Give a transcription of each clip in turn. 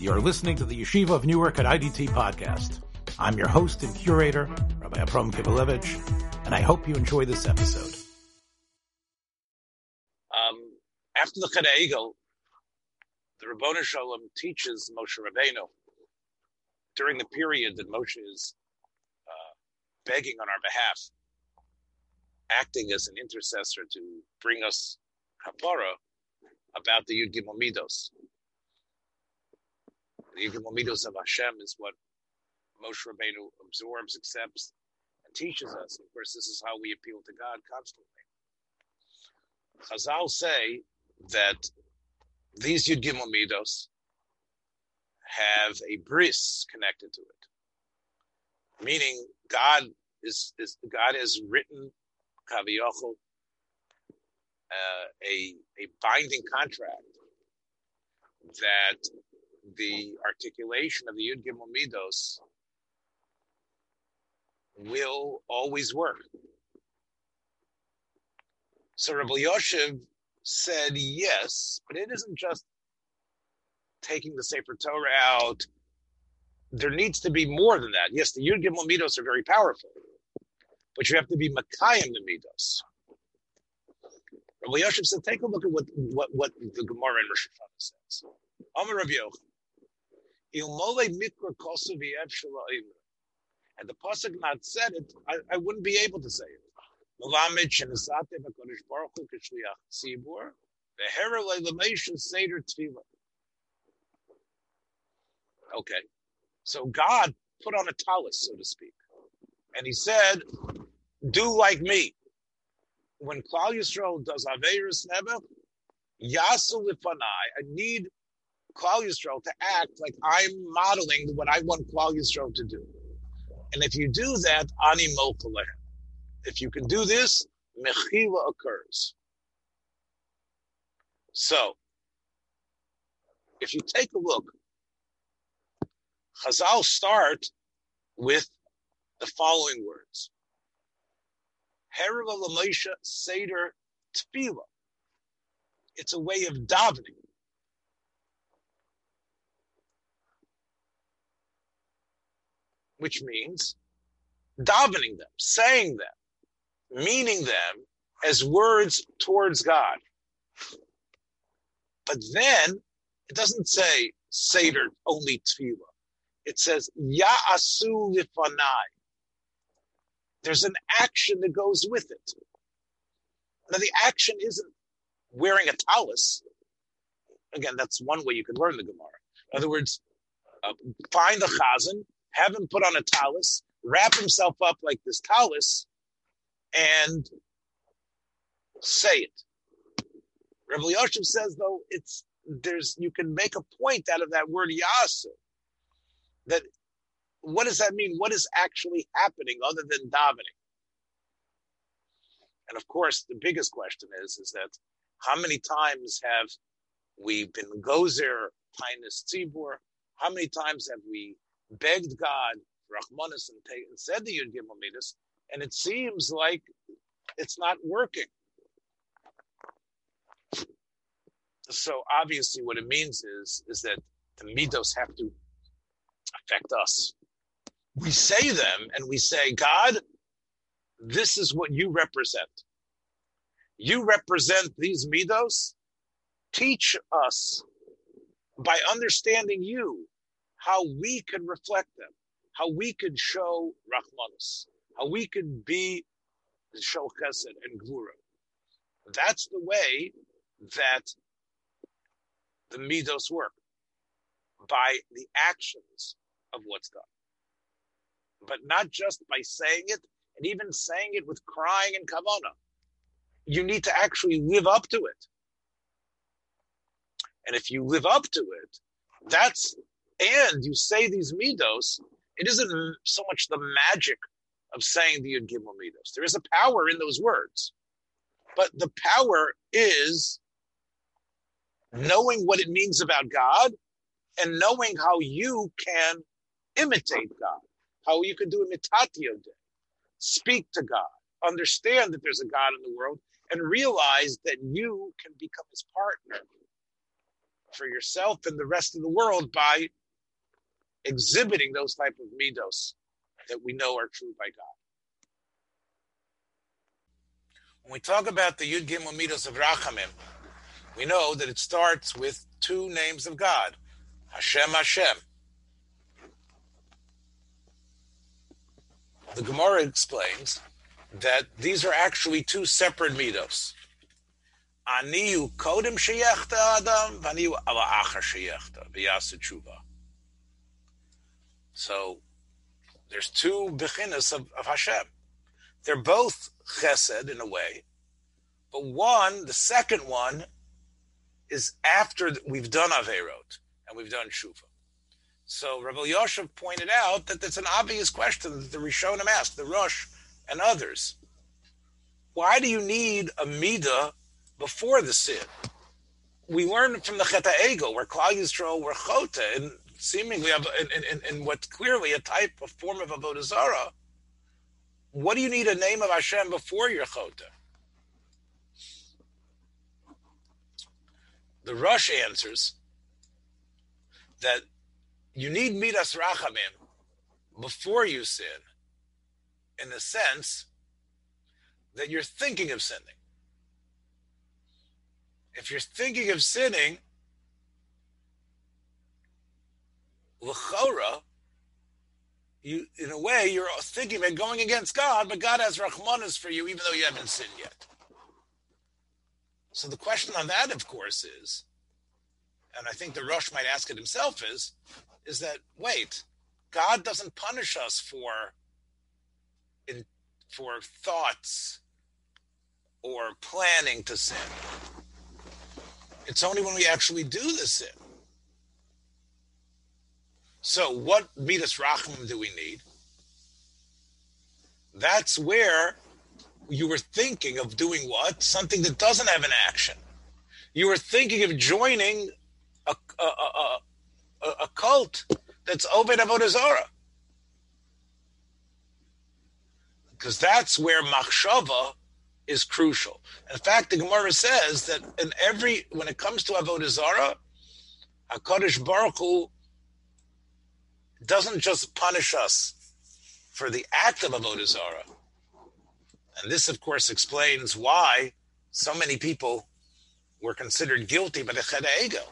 You're listening to the Yeshiva of Newark at IDT podcast. I'm your host and curator, Rabbi Abram Kibalevich, and I hope you enjoy this episode. Um, after the Cheda Egel, the Ribbono Shel Olam teaches Moshe Rabbeinu during the period that Moshe is uh, begging on our behalf, acting as an intercessor to bring us kapara about the Yud Gimel Midos. The Midos of Hashem is what Moshe Rabbeinu absorbs, accepts, and teaches us. Of course, this is how we appeal to God constantly. Chazal say that these Yud Gimel Midos have a bris connected to it, meaning God is, is God has written Kaviyachol uh, a a binding contract that the articulation of the Yud Gimel Midos will always work. So Rabbi Yoshev said yes, but it isn't just taking the Sefer Torah out. There needs to be more than that. Yes, the Yud Gimel Midos are very powerful, but you have to be Makayim the Midos. Rabbi Yoshev said, take a look at what, what, what the Gemara in Rosh Hashanah says. Amar Rabbi Yochanan, Ilmole mikra kosu and the pasuk not said it, I, I wouldn't be able to say it. Okay, so God put on a talus, so to speak, and He said, "Do like me." When Klal Yisrael does Averis Neba, Yasu Lifanai, I need Klal Yisrael to act like I'm modeling what I want Klal Yisrael to do. And if you do that, ani If you can do this, mechila occurs. So, if you take a look, Chazal start with the following words. Herav Lamesha Seder Tefillah. It's a way of davening. Which means davening them, saying them, meaning them as words towards God. But then it doesn't say Seder only tefillah. It says Ya'asu lifanai. There's an action that goes with it. Now the action isn't wearing a talus. Again, that's one way you can learn the Gemara. In other words, uh, find the chazan, have him put on a talus, wrap himself up like this talus, and say it. Rabbi Yosef says, though, it's there's you can make a point out of that word yasu. That what does that mean? What is actually happening other than davening? And of course, the biggest question is, is that how many times have we been gozer, taanis tzibur? How many times have we begged God, Rahmanis, and, and said the Yud Gimel Midas, and it seems like it's not working. So obviously, what it means is is that the midos have to affect us. We say them, and we say, God, this is what you represent. You represent these midos. Teach us by understanding you how we can reflect them, how we can show Rahmanus, how we can be show Chesed and Gvura. That's the way that the midos work by the actions of what's done, but not just by saying it and even saying it with crying and kavana. You need to actually live up to it. And if you live up to it, that's and you say these midos, it isn't so much the magic of saying the Yud Gimel midos. There is a power in those words, but the power is knowing what it means about God and knowing how you can imitate God, how you can do imitatio Dei, speak to God, understand that there's a God in the world, and realize that you can become his partner for yourself and the rest of the world by exhibiting those type of midos that we know are true by God. When we talk about the Yud Gimel midos of Rachamim, we know that it starts with two names of God, Hashem Hashem. The Gemara explains that these are actually two separate midos. Aniu kodim sheyechta adam, vaniu ala achar sheyechta, tshuva. So there's two bechinas of, of Hashem. They're both chesed in a way, but one, the second one, is after we've done Averot and we've done Shuva. So Rabbi Yoshev pointed out that that's an obvious question that the Rishonim asked, the Rosh and others. Why do you need a Midah before the sin? We learned from the Cheta Ego, where Klal Yisrael were Chota, and seemingly in, in, what's clearly a type, of form of Avodah Zarah. What do you need a name of Hashem before your Chota? The Rosh answers that you need Midas Rachamim before you sin, in the sense that you're thinking of sinning. If you're thinking of sinning, l'chora, you in a way you're thinking about going against God, but God has rachmanis for you, even though you haven't sinned yet. So the question on that, of course, is, and I think the Rosh might ask it himself, is, is that wait, God doesn't punish us for in for thoughts or planning to sin. It's only when we actually do the sin. So, what midas rachman do we need? That's where you were thinking of doing what? Something that doesn't have an action. You were thinking of joining a, a, a, a, a cult that's Obed Avodah Zarah. Because that's where machshava is crucial. In fact, the Gemara says that in every when it comes to Avodah Zarah, Hakadosh Baruch Hu doesn't just punish us for the act of Avodah Zarah, and this, of course, explains why so many people were considered guilty by the Ched Ego.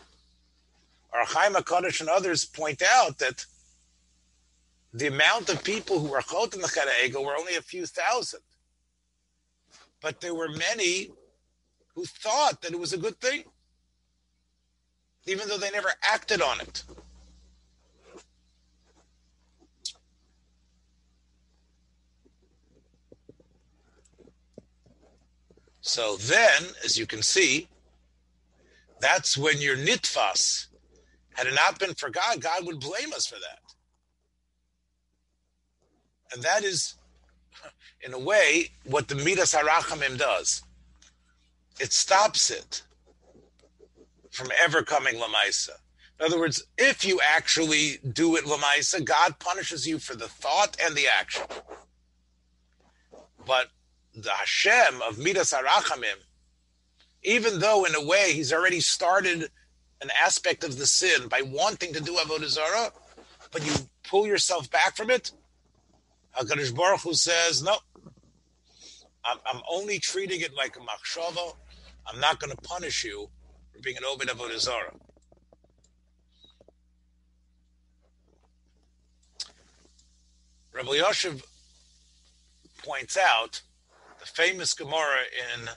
Our Chaim HaKadosh and others point out that the amount of people who were chot in the Ched Ego were only a few thousand. But there were many who thought that it was a good thing, even though they never acted on it. So then, as you can see, that's when your nitfas, had it not been for God, God would blame us for that. And that is, in a way, what the Midas Harachamim does. It stops it from ever coming Lamaisa. In other words, if you actually do it Lamaisa, God punishes you for the thought and the action. But the Hashem of Midas Arachamim, even though in a way he's already started an aspect of the sin by wanting to do Avodah Zarah, but you pull yourself back from it, HaKadosh Baruch Hu says, no, I'm, I'm only treating it like a machshava. I'm not going to punish you for being an Obed Avodah Zarah. Rabbi Yoshev points out famous Gemara in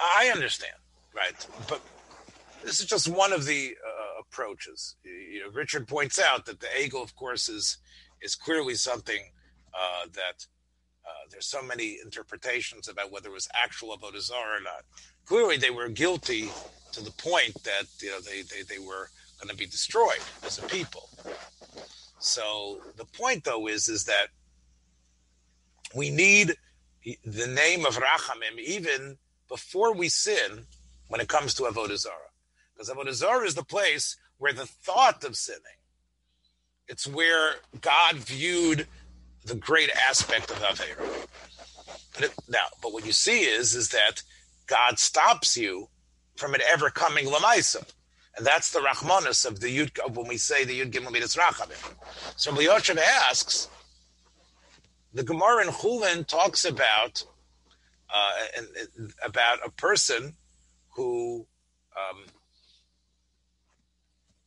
I understand, right? But this is just one of the uh, approaches. You know, Richard points out that the ego, of course, is is clearly something uh, that uh, there's so many interpretations about whether it was actual avodah zarah or not. Clearly, they were guilty to the point that you know they they, they were going to be destroyed as a people. So the point, though, is is that we need the name of Rachamim even before we sin when it comes to Avodah Zarah. Because Avodah Zarah is the place where the thought of sinning, it's where God viewed the great aspect of Avera. Now, but what you see is is that God stops you from it ever coming lamaisa. And that's the Rahmanis of the Yud of when we say the Yud Gimel Midas Rachamim. So Yoshev asks, the Gemara in Chulin talks about uh, and, and about a person who um,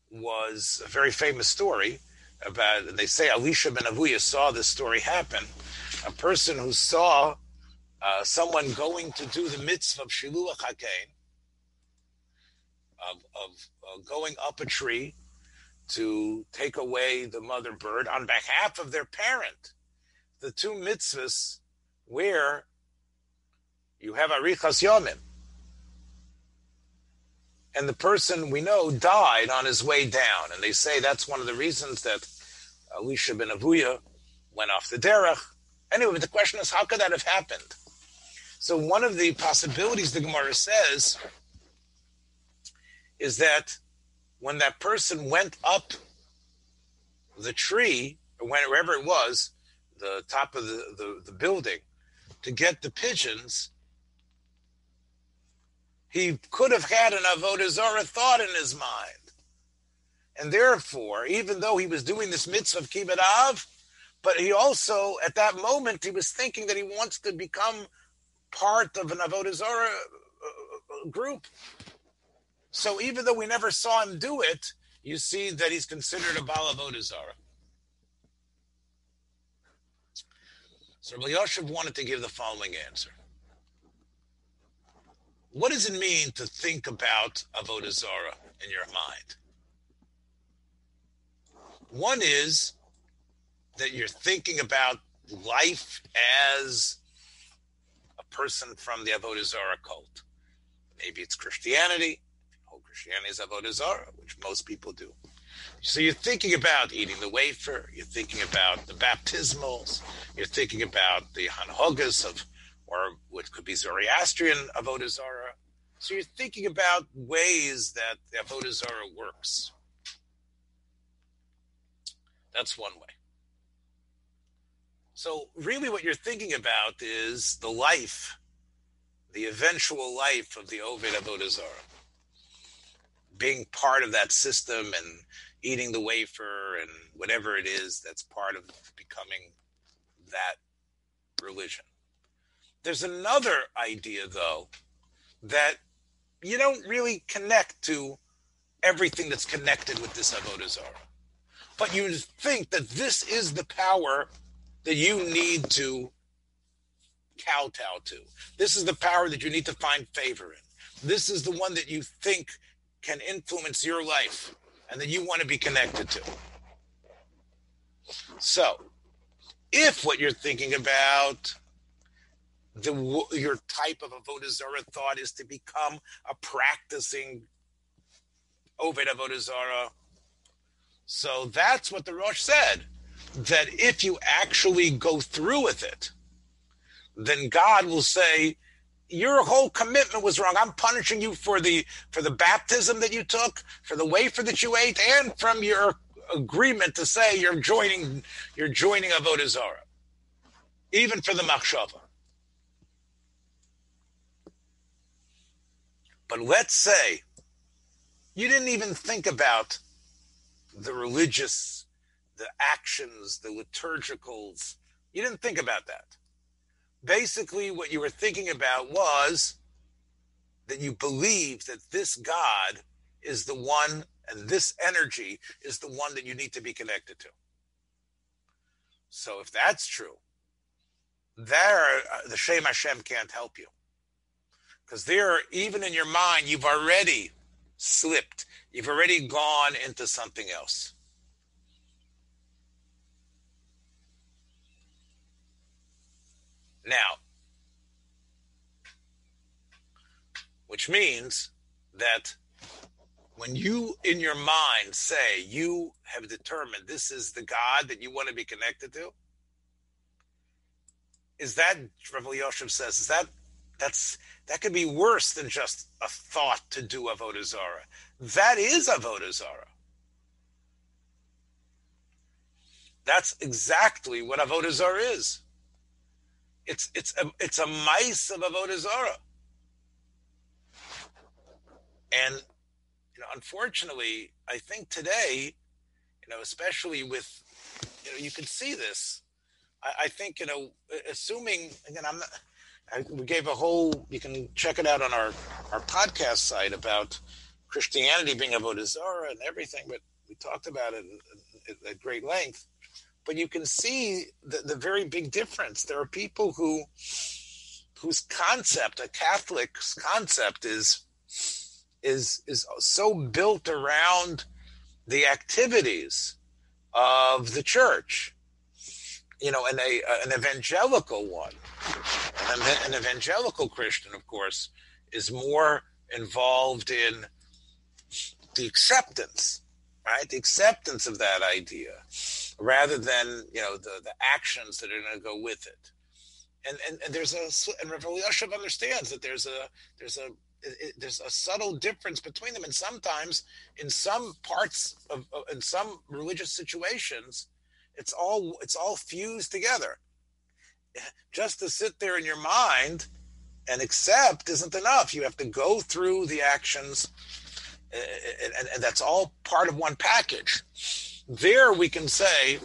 was a very famous story about. And they say Elisha ben Avuya saw this story happen. A person who saw uh, someone going to do the mitzvah of Shiluach Hakein, of, of going up a tree to take away the mother bird on behalf of their parent. The two mitzvahs where you have Arichas Yomim. And the person we know died on his way down. And they say that's one of the reasons that Elisha ben Avuya went off the derech. Anyway, but the question is, how could that have happened? So one of the possibilities the Gemara says is that when that person went up the tree, or wherever it was, the top of the, the, the building, to get the pigeons, he could have had an avodah zarah thought in his mind. And therefore, even though he was doing this mitzvah of kibbud av, but he also, at that moment, he was thinking that he wants to become part of an avodah zarah uh, uh, group. So even though we never saw him do it, you see that he's considered a bal avodah zarah. So Rabbi Yoshev wanted to give the following answer. What does it mean to think about avodah zarah in your mind? One is that you're thinking about life as a person from the avodah zarah cult. Maybe it's Christianity. Christianity is avodah which most people do. So you're thinking about eating the wafer. You're thinking about the baptismals. You're thinking about the hanhogas of or what could be Zoroastrian Avodah Zarah. So you're thinking about ways that the Avodah works. That's one way. So really what you're thinking about is the life, the eventual life of the Ovid Avodah Zarah. Being part of that system and eating the wafer and whatever it is that's part of becoming that religion. There's another idea, though, that you don't really connect to everything that's connected with this Avodah Zarah. But you think that this is the power that you need to kowtow to. This is the power that you need to find favor in. This is the one that you think can influence your life and that you want to be connected to. So, if what you're thinking about the your type of avodah zarah thought is to become a practicing Ovid avodah zarah. So that's what the Rosh said. That if you actually go through with it, then God will say, your whole commitment was wrong. I'm punishing you for the for the baptism that you took, for the wafer that you ate, and from your agreement to say you're joining you're joining avodah zarah, even for the machshava. But let's say you didn't even think about the religious, the actions, the liturgicals. You didn't think about that. Basically, what you were thinking about was that you believe that this God is the one and this energy is the one that you need to be connected to. So if that's true, there uh, the Shem Hashem can't help you. Because there, even in your mind, you've already slipped. You've already gone into something else. Now, which means that when you in your mind say you have determined this is the God that you want to be connected to, is that Yoshev says, is that that's that could be worse than just a thought to do avodah zarah. That is avodah zarah. That's exactly what avodah zarah is. It's it's a it's a mice of avodah zarah, and you know, unfortunately, I think today, you know, especially with, you know, you can see this. I, I think you know, assuming again, I'm not. I, we gave a whole. You can check it out on our our podcast site about Christianity being avodah zarah and everything, but we talked about it at, at great length but you can see the, the very big difference. There are people who whose concept, a Catholic's concept, is is is so built around the activities of the church. You know, and a an evangelical one, an, an evangelical Christian, of course, is more involved in the acceptance, right? The acceptance of that idea rather than you know the the actions that are going to go with it. And, and and there's a and Rav understands that there's a there's a it, there's a subtle difference between them, and sometimes in some parts of in some religious situations, it's all it's all fused together. Just to sit there in your mind and accept isn't enough. You have to go through the actions, eh, eh, and, and, and that's all part of one package there we can say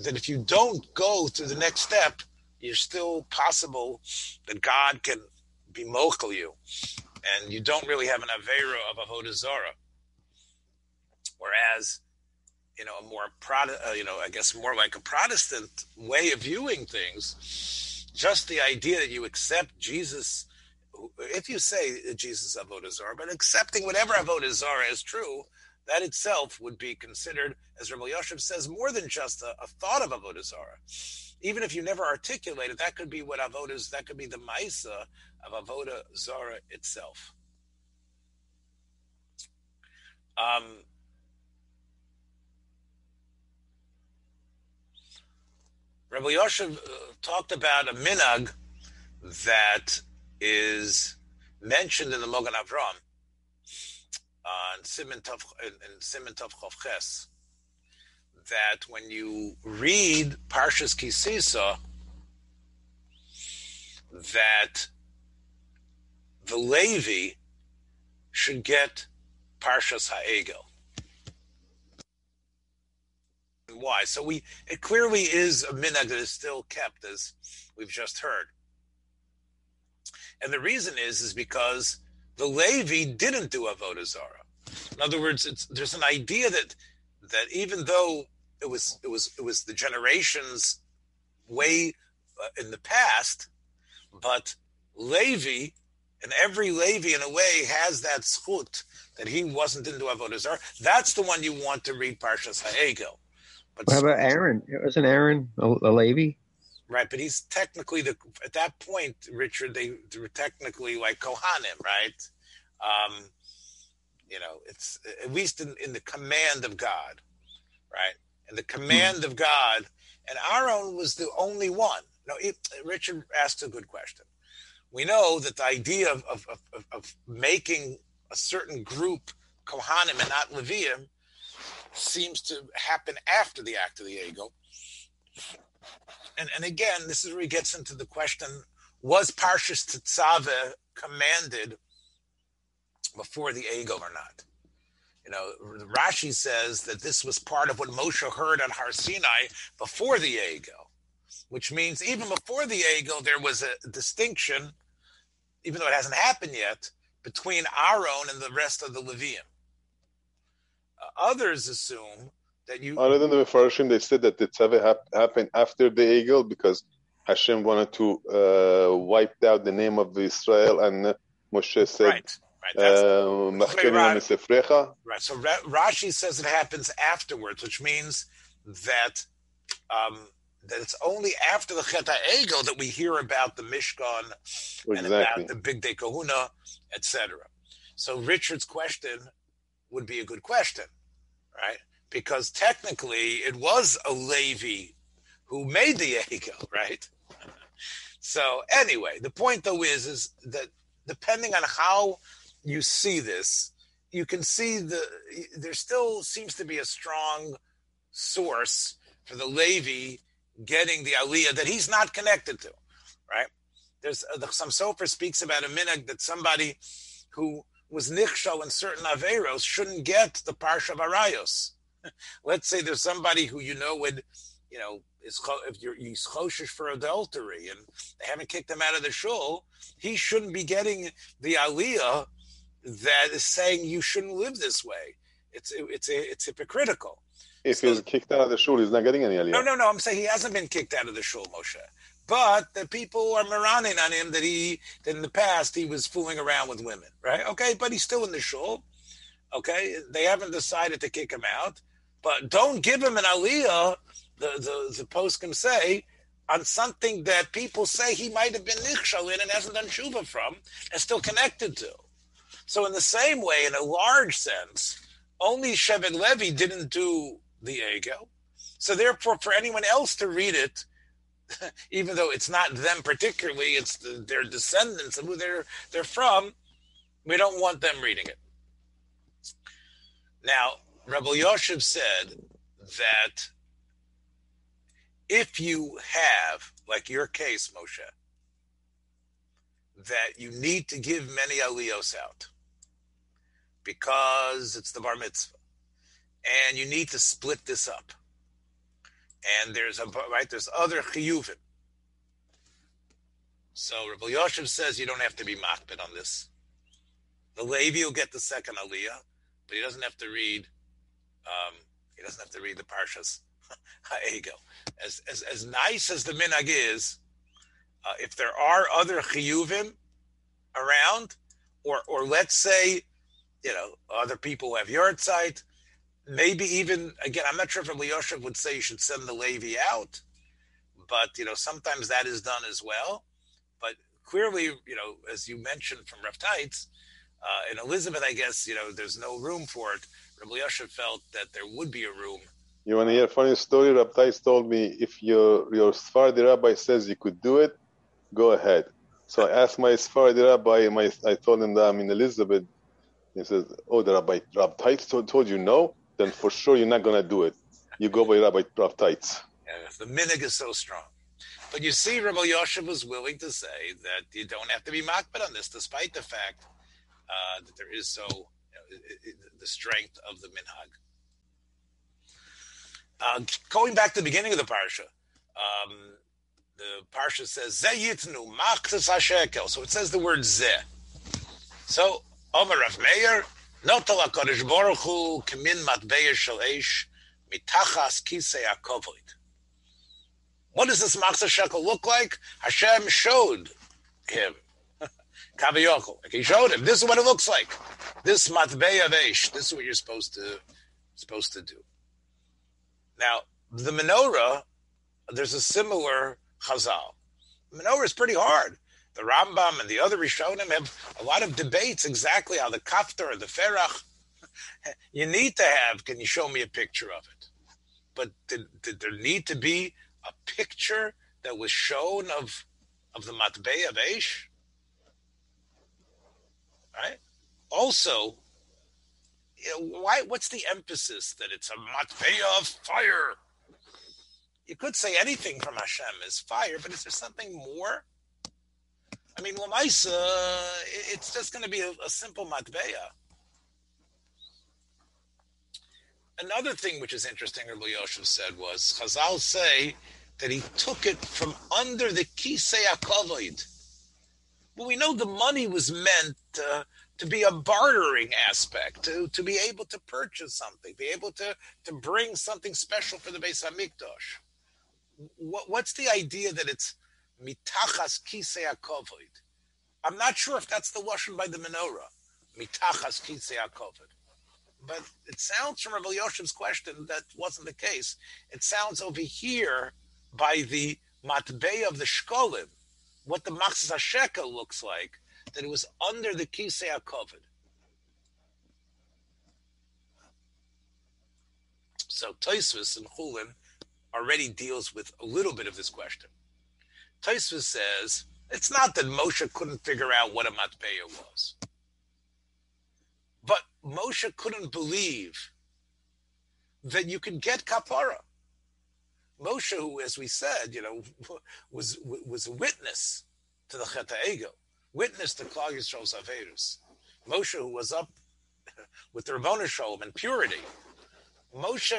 that if you don't go to the next step, you're still possible that God can be you, and you don't really have an avera of avodah zara. Whereas, you know, a more uh, you know, I guess more like a Protestant way of viewing things, just the idea that you accept Jesus, if you say Jesus avodah zara, but accepting whatever avodah zara is true, that itself would be considered, as Rabbi Elyashiv says, more than just a, a thought of avodah zarah. Even if you never articulate it, that could be what avodah that could be the ma'isa of avodah zarah itself. Um, Rabbi Elyashiv uh, talked about a minhag that is mentioned in the Mogan Avram Uh, siman Tov in, Siman Ches that when you read Parshas Ki Sisa, that the Levi should get Parshas Ha'egel. Why? So we it clearly is a minhag that is still kept, as we've just heard. And the reason is is because the Levi didn't do avodah zara. In other words, there's an idea that that even though it was it was it was the generations way uh, in the past, but Levi and every Levi in a way has that schut that he wasn't into avodah zara. That's the one you want to read Parshas Ha'egel. But how about Aaron? Wasn't Aaron a, a Levi? Right, but he's technically the at that point, Richard. They, they were technically like Kohanim, right? Um, you know, it's at least in, in the command of God, right? And the command hmm. of God, and Aaron was the only one. No, it, Richard asked a good question. We know that the idea of, of, of, of making a certain group Kohanim and not Levium seems to happen after the act of the ego. And, and again, this is where he gets into the question was Parshas Tetzaveh commanded before the ego or not? You know, Rashi says that this was part of what Moshe heard on Har Sinai before the ego, which means even before the ego, there was a distinction, even though it hasn't happened yet, between Aaron and the rest of the Levium. Others assume that you. Other than the Mefarshim, they said that the Tzaveh hap- happened after the Egel because Hashem wanted to uh, wipe out the name of Israel, and Moshe said, right. Right. Uh, right. So Rashi says it happens afterwards, which means that um, that it's only after the Chet Ego that we hear about the Mishkan exactly. and about the Bigdei Kehunah, etc. So Richard's question would be a good question, right? Because technically it was a Levi who made the ego, right? So anyway, the point though is is that depending on how you see this, you can see the there still seems to be a strong source for the Levi getting the Aliyah that he's not connected to. right? There's uh, the, some Sofer speaks about a minhag that somebody who was nichshal in certain averos shouldn't get the parsha of arayos. Let's say there's somebody who you know would, you know, is if you're he's for adultery and they haven't kicked him out of the shul, he shouldn't be getting the aliyah that is saying you shouldn't live this way. It's it's it's hypocritical. If so, he's kicked out of the shul, he's not getting any aliyah. No, no, no. I'm saying he hasn't been kicked out of the shul, Moshe. But the people are maraning on him that he that in the past he was fooling around with women, right? Okay, but he's still in the shul. Okay, they haven't decided to kick him out, but don't give him an aliyah. The the the post can say on something that people say he might have been nichshal in and hasn't done tshuva from and still connected to. So in the same way, in a large sense, only Shevet Levi didn't do the ego. So therefore, for anyone else to read it, even though it's not them particularly, it's the, their descendants and who they're they're from, we don't want them reading it. Now, Rabbi Yoshev said that if you have, like your case, Moshe, that you need to give many aliyos out because it's the bar mitzvah, and you need to split this up and there's a right there's other chiyuvim. So Rabbi Yoshev says you don't have to be makpid on this. The Levi will get the second aliyah, but he doesn't have to read. Um, he doesn't have to read the parshas ha'egel. As, as as nice as the minhag is, uh, if there are other chiyuvim around, or or let's say, you know, other people who have yahrzeit, maybe even again, I'm not sure if Elyashiv would say you should send the Levi out, but you know sometimes that is done as well. But clearly, you know, as you mentioned from Rav Teitz, uh, in Elizabeth, I guess you know there's no room for it. Rabbi Yoshev felt that there would be a room. You want to hear a funny story? Rabbi told me if your your Sephardi rabbi says you could do it, go ahead. So I asked my Sephardi rabbi, my, I told him that I'm in Elizabeth. He says, "Oh, the rabbi Rav Teitz told, told you no." then for sure you're not going to do it. You go by Rabbi Rav Teitz. Yeah, the minhag is so strong. But you see, Rabbi Yoshev was willing to say that you don't have to be makpid on this, despite the fact uh, that there is so the strength of the minhag. Uh, going back to the beginning of the parsha, um, the parsha says ze yitnu machzas hashekel. So it says the word ze. So Omer Rav Meir Notal HaKadosh Baruch Hu Kamin Matbeya Shel Eish Mitachas Kisei HaKovoid. What does this Machzah Shekel look like? Hashem showed him. Kaviyokol. He showed him. This is what it looks like. This Matbeya Eish. This is what you're supposed to supposed to do. Now, the menorah, there's a similar chazal. Menorah is pretty hard the Rambam and the other Rishonim have a lot of debates exactly how the kaftar or the ferach. You need to have. Can you show me a picture of it? But did, did there need to be a picture that was shown of of the matbei of Aish? Right. Also, you know, why? What's the emphasis that it's a matveya of fire? You could say anything from Hashem is fire, but is there something more? I mean, Lamaisa, it's just going to be a, a simple matveya. Another thing which is interesting, Rabbi Yosef said was Chazal say that he took it from under the kisei akovoid. Well, we know the money was meant uh, to be a bartering aspect, to, to be able to purchase something, be able to, to bring something special for the Beis Hamikdash. What, what's the idea that it's mitachas kisei akovoid. I'm not sure if that's the washing by the menorah. Mitachas kisei akovoid. But it sounds from Rabbi Yoshev's question that wasn't the case. It sounds over here by the matbei of the shkolim, what the machzas hasheka looks like, that it was under the kisei akovoid. So Tosfos and Chulin already deals with a little bit of this question. Tosfos says it's not that Moshe couldn't figure out what a matbeya was, but Moshe couldn't believe that you can get kapara. Moshe, who, as we said, you know, was was a witness to the Chet Ego, witness to Klal Yisrael's Averus. Moshe, who was up with the Ribbono Shel Olam and purity, Moshe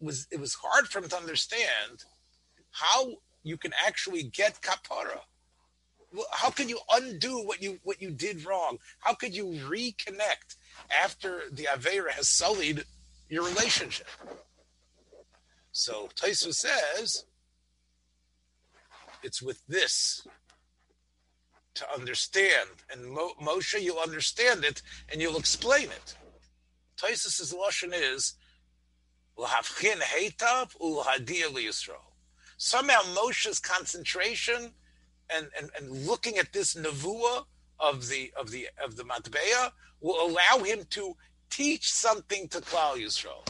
was. It was hard for him to understand how you can actually get kapara. How can you undo what you what you did wrong? How could you reconnect after the Avera has sullied your relationship? So Taisa says it's with this to understand. And Mo- Moshe, you'll understand it and you'll explain it. Tosfos's lashon is l'havchin heitav ulhadia liyisrael. Somehow Moshe's concentration and, and, and looking at this nevuah of the of the of the matbeya will allow him to teach something to Klal Yisrael.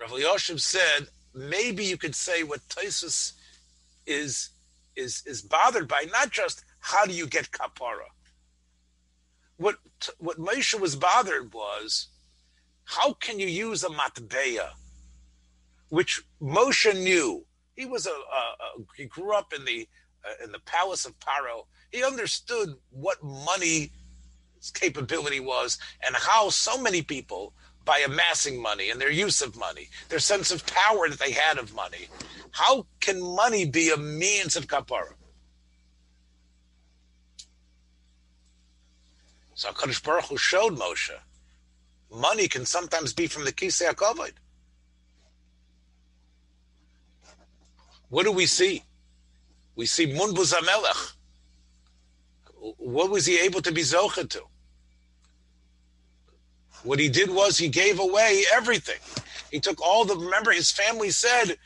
Rav Yoshev said, maybe you could say what Tosfos is is is bothered by, not just how do you get kapara. What what Moshe was bothered was, how can you use a matbeya, which Moshe knew. He was a, a, a he grew up in the uh, in the palace of Paro. He understood what money capability was and how so many people by amassing money and their use of money, their sense of power that they had of money. How can money be a means of kapara? So HaKadosh Baruch Hu showed Moshe, money can sometimes be from the Kisei HaKavod. What do we see? We see Munbaz HaMelech. What was he able to be Zocha to? What he did was he gave away everything. He took all the. Remember, his family said,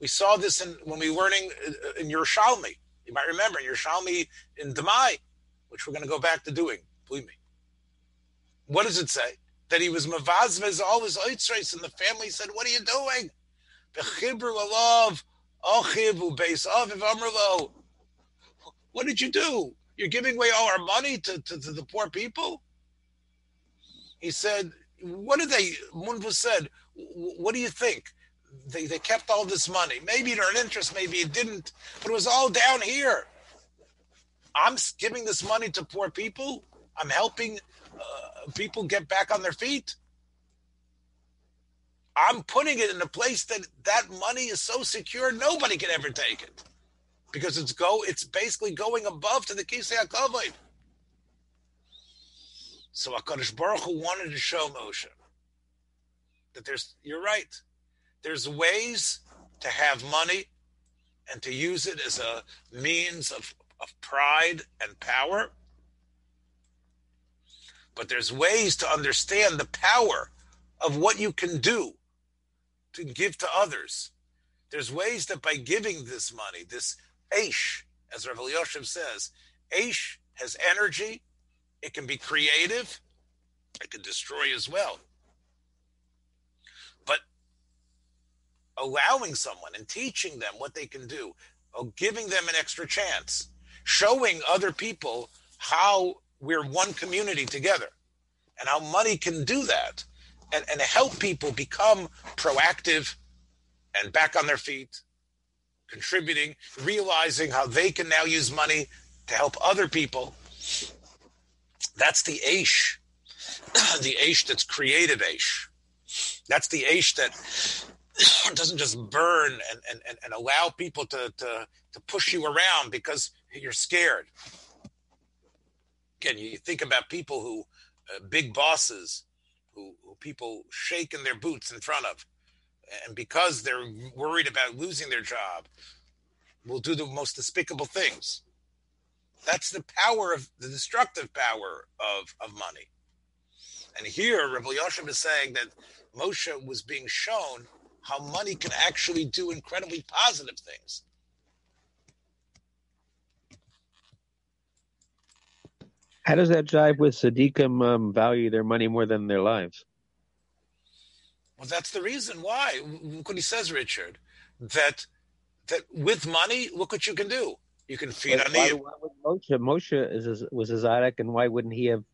we saw this in, when we were uh, in Yerushalmi. You might remember in Yerushalmi in Demai, which we're going to go back to doing. Believe me. What does it say? That he was mavazvez all his oitzreis, and the family said, "What are you doing?" What did you do? You're giving away all our money to, to, to the poor people? He said, what did they, Munva said, what do you think? They, they kept all this money. Maybe it earned interest, maybe it didn't, but it was all down here. I'm giving this money to poor people. I'm helping uh, people get back on their feet. I'm putting it in a place that that money is so secure nobody can ever take it because it's go it's basically going above to the kisei hakavod. So HaKadosh Baruch Hu wanted to show Moshe that there's, you're right, there's ways to have money and to use it as a means of, of pride and power. But there's ways to understand the power of what you can do to give to others. There's ways that by giving this money, this Aish, as Rav Yoshev says, Aish has energy, it can be creative. It can destroy as well. But allowing someone and teaching them what they can do, or giving them an extra chance, showing other people how we're one community together and how money can do that and, and help people become proactive and back on their feet, contributing, realizing how they can now use money to help other people that's the Aish, the Aish that's creative Aish. That's the Aish that doesn't just burn and, and, and allow people to, to, to push you around because you're scared. Again, you think about people who, uh, big bosses, who, who people shake in their boots in front of, and because they're worried about losing their job, will do the most despicable things. That's the power of the destructive power of, of money. And here, Rabbi Yoshem is saying that Moshe was being shown how money can actually do incredibly positive things. How does that jive with Tzaddikim um, value their money more than their lives? Well, that's the reason why. Look what he says, Richard. That that with money, look what you can do. You can feed on why, the. Why would Moshe, Moshe is, was a Tzaddik, and why wouldn't he have?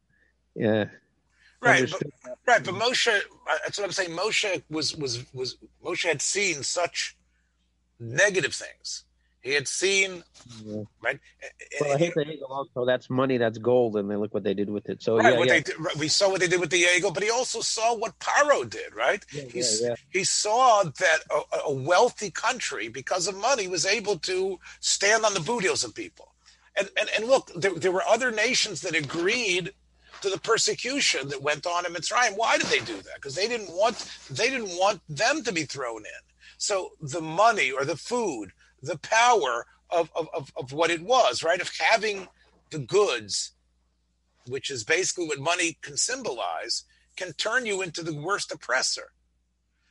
Yeah. right, but, right. But Moshe, uh, that's what I'm saying. Moshe was was was Moshe had seen such negative things. He had seen, yeah. right? Well, I hate the eagle also. That's money, that's gold, and then look what they did with it. So right, yeah, yeah. Did, we saw what they did with the eagle, but he also saw what Paro did, right? Yeah, yeah, He saw that a, a, wealthy country, because of money, was able to stand on the boot heels of people. And, and, and look, there, there were other nations that agreed to the persecution that went on in Mitzrayim. Why did they do that? Because they didn't want they didn't want them to be thrown in. So the money or the food the power of, of, of, of what it was, right? Of having the goods, which is basically what money can symbolize, can turn you into the worst oppressor.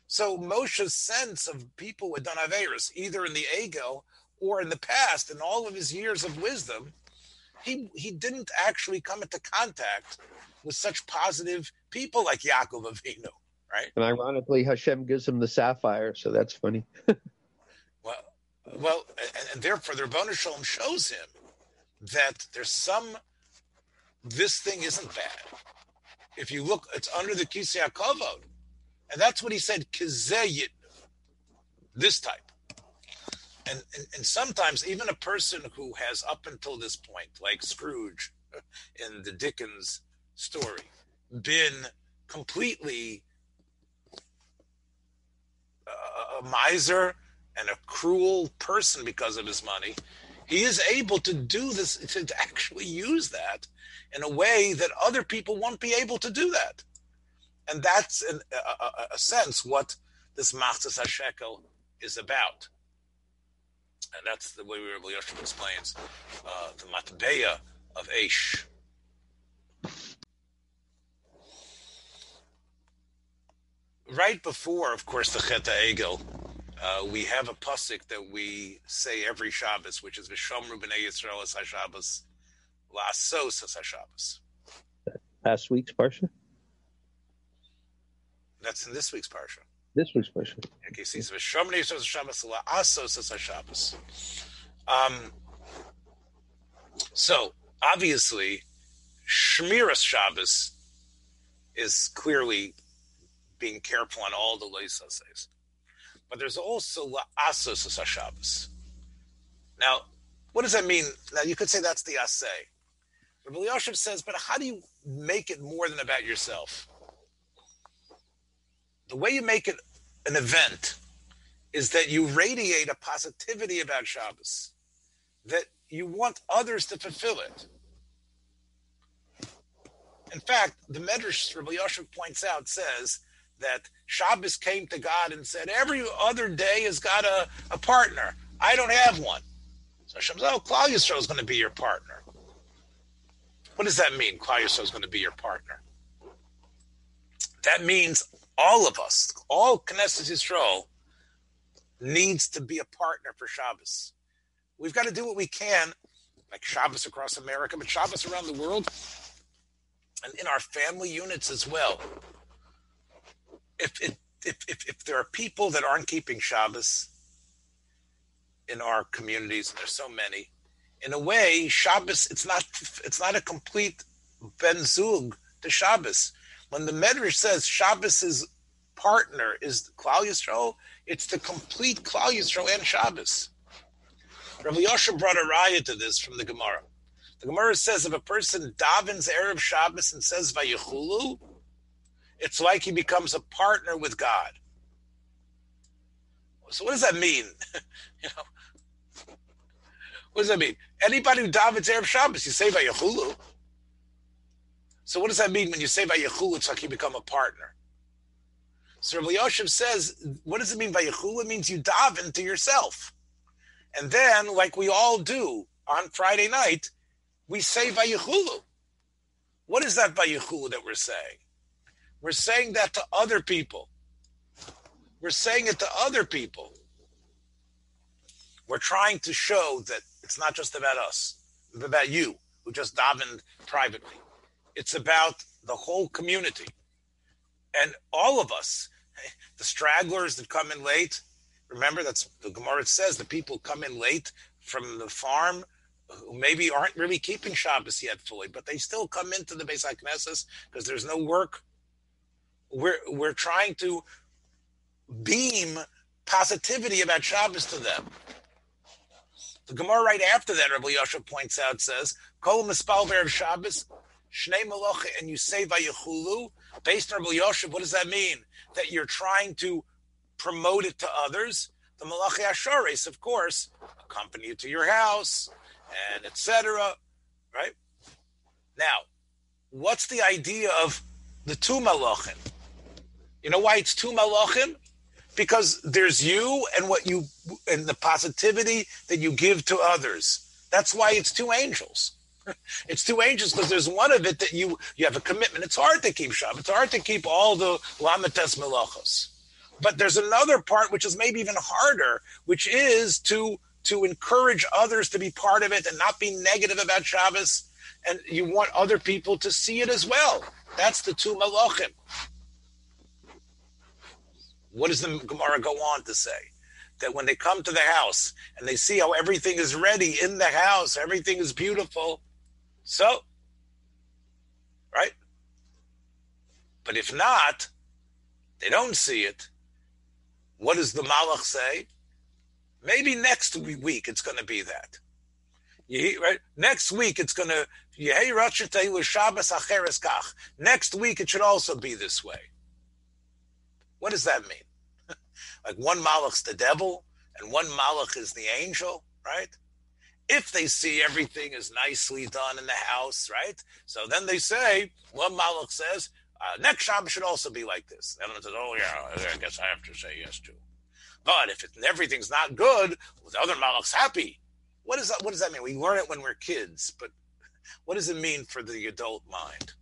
So Moshe's sense of people with Donaveris, either in the ego or in the past, in all of his years of wisdom, he he didn't actually come into contact with such positive people like Yaakov Avinu, right? And ironically, Hashem gives him the sapphire, so that's funny. Well, and, therefore the Ribbono Shel Olam shows him that there's some, this thing isn't bad. If you look, it's under the Kisei HaKavod. And that's what he said, Kizeyit, this type. And, and, and sometimes even a person who has up until this point, like Scrooge in the Dickens story, been completely a miser and a cruel person because of his money, he is able to do this, to actually use that in a way that other people won't be able to do that. And that's, in a, a, a sense, what this Machatzis HaShekel is about. And that's the way Rabbi Yoshua explains uh, the Matbeya of Aish. Right before, of course, the Chet Egel, uh, we have a pasuk that we say every Shabbos, which is V'shomru b'nei Yisrael es HaShabbos, la'asos es HaShabbos. Last week's parsha. That's in this week's parsha. This week's parsha. Okay, so it's V'shomru b'nei Yisrael es HaShabbos, la'asos es HaShabbos. Um, so obviously, Shmiras Shabbos is clearly being careful on all the leisases but there's also la'asos Shabbos. Now, what does that mean? Now, you could say that's the asay. Rabbi Yoshev says, but how do you make it more than about yourself? The way you make it an event is that you radiate a positivity about Shabbos, that you want others to fulfill it. In fact, the Medrash Rabbi Yoshev points out says that Shabbos came to God and said, every other day has got a, a partner. I don't have one. So Hashem said, oh, Klal Yisrael is going to be your partner. What does that mean? Klal Yisrael is going to be your partner. That means all of us, all Knesset Yisrael, needs to be a partner for Shabbos. We've got to do what we can, like Shabbos across America, but Shabbos around the world, and in our family units as well if, if, if, if there are people that aren't keeping Shabbos in our communities, and there's so many, in a way, Shabbos it's not it's not a complete ben zug to Shabbos. When the Medrash says Shabbos's partner is Klal Yisrael, it's the complete Klal Yisrael and Shabbos. Rav Yosha brought a raya to this from the Gemara. The Gemara says if a person davens erev Shabbos and says Vayichulu, it's like he becomes a partner with God. So what does that mean? you know, what does that mean? Anybody who davens Erev Shabbos, you say Vayachulu. So what does that mean when you say Vayachulu? It's like you become a partner. So Rabbi Yoshev says, what does it mean Vayachulu? It means you daven to yourself. And then, like we all do on Friday night, we say Vayachulu. What is that Vayachulu that we're saying? We're saying that to other people. We're saying it to other people. We're trying to show that it's not just about us, it's about you who just davened privately. It's about the whole community. And all of us, the stragglers that come in late, remember that's the Gemara says the people come in late from the farm who maybe aren't really keeping Shabbos yet fully, but they still come into the Beis HaKnesses because there's no work. We're we're trying to beam positivity about Shabbos to them. The Gemara right after that, Rabbi Yosha points out, says, Kol mispal of Shabbos, Shnei Malach, and you say Vayechulu, based on Rabbi Yosha, what does that mean? That you're trying to promote it to others. The Malachei HaShareis, of course, accompany you to your house, and etc. Right? Now, what's the idea of the two malachim? You know why it's two malachim? Because there's you and what you and the positivity that you give to others. That's why it's two angels. It's two angels because there's one of it that you you have a commitment. It's hard to keep Shabbat. It's hard to keep all the lamed tes melachos. But there's another part which is maybe even harder, which is to to encourage others to be part of it and not be negative about Shabbos. And you want other people to see it as well. That's the two malachim. What does the Gemara go on to say? That when they come to the house and they see how everything is ready in the house, everything is beautiful. So, right? But if not, they don't see it. What does the Malach say? Maybe next week it's going to be that. You, right? Next week it's going to Next week it should also be this way. What does that mean? like one malach's the devil and one malach is the angel, right? If they see everything is nicely done in the house, right? So then they say, one malach says, uh, next Shabbos should also be like this. And I says, oh yeah, I guess I have to say yes too. But if it, everything's not good, well, the other malach's happy. What does that? What does that mean? We learn it when we're kids, but what does it mean for the adult mind?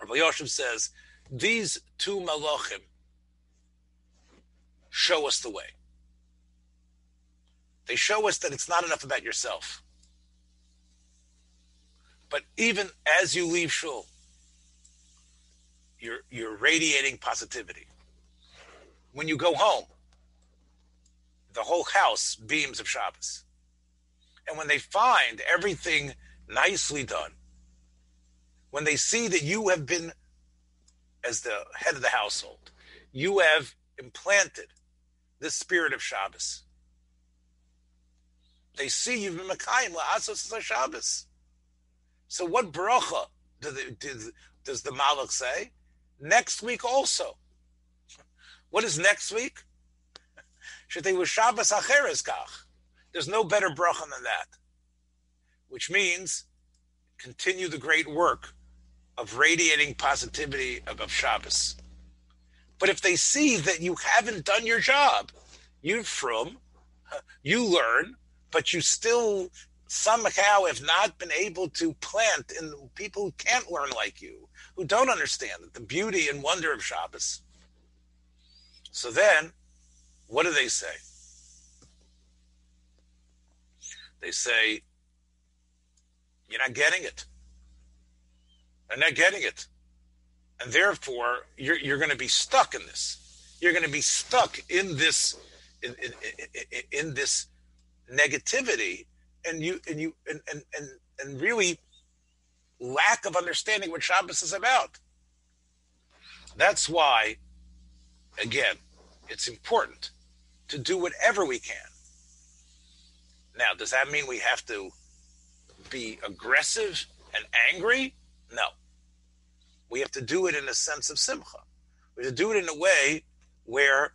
Rabbi Yosef says these two malachim show us the way. They show us that it's not enough about yourself. But even as you leave shul, you're, you're radiating positivity. When you go home, the whole house beams of Shabbos. And when they find everything nicely done, when they see that you have been, as the head of the household, you have implanted the spirit of Shabbos. They see you've been Makayim la'asos Shabbos. So what bracha do the, does the Malach say? Next week also. What is next week? Shaitan Shabbas Acheriskah. There's no better bracha than that. Which means continue the great work of radiating positivity of Shabbos. But if they see that you haven't done your job, you from, you learn, but you still somehow have not been able to plant in people who can't learn like you, who don't understand the beauty and wonder of Shabbos. So then, what do they say? They say, You're not getting it. And they're not getting it. And therefore, you're, you're going to be stuck in this. You're going to be stuck in this, in, in, in, in this negativity and you and you and, and and and really lack of understanding what Shabbos is about. That's why, again, it's important to do whatever we can. Now, does that mean we have to be aggressive and angry? No. We have to do it in a sense of simcha. We have to do it in a way where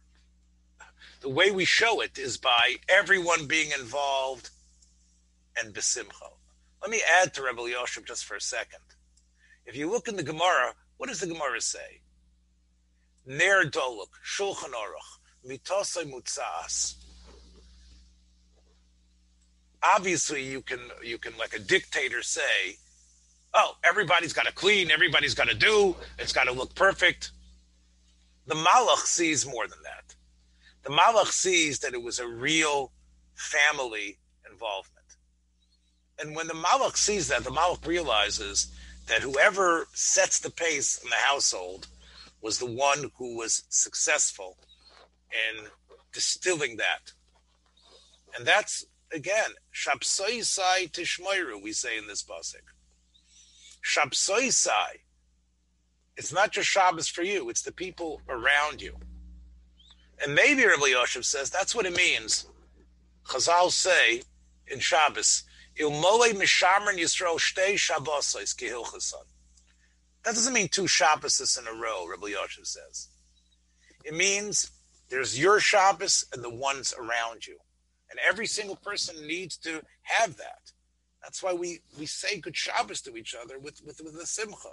the way we show it is by everyone being involved and besimcha. Let me add to Rebbe Yoshim just for a second. If you look in the Gemara, what does the Gemara say? Ner doluk, shulchan aruch, mitosay mutzas. Obviously, you can you can like a dictator say, "Oh, everybody's got to clean, everybody's got to do, it's got to look perfect." The Malach sees more than that. The Malach sees that it was a real family involvement. And when the Malach sees that, the Malach realizes that whoever sets the pace in the household was the one who was successful in distilling that. And that's again, Shapsoisai Tishmoiru, we say in this pasuk. Shapsoisai. It's not just Shabbos for you, it's the people around you. And maybe Rabbi Yosef says that's what it means. Chazal say in Shabbos, Ilmole Mishamran Yisrael Shtei Shabbosais. That doesn't mean two Shabbos in a row, Rabbi Yosef says. It means there's your Shabbos and the ones around you. And every single person needs to have that. That's why we, we say good Shabbos to each other with, with, with the Simcha.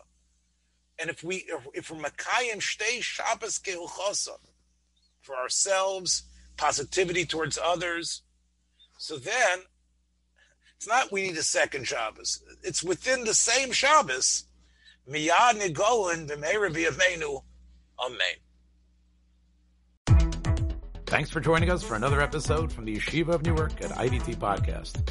And if we if, we're Makayim Shtei Shabbos Kehilchasan, for ourselves, positivity towards others. So then, it's not we need a second Shabbos. It's within the same Shabbos. Miyad Nigolin Amen. Thanks for joining us for another episode from the Yeshiva of Newark at IDT Podcast.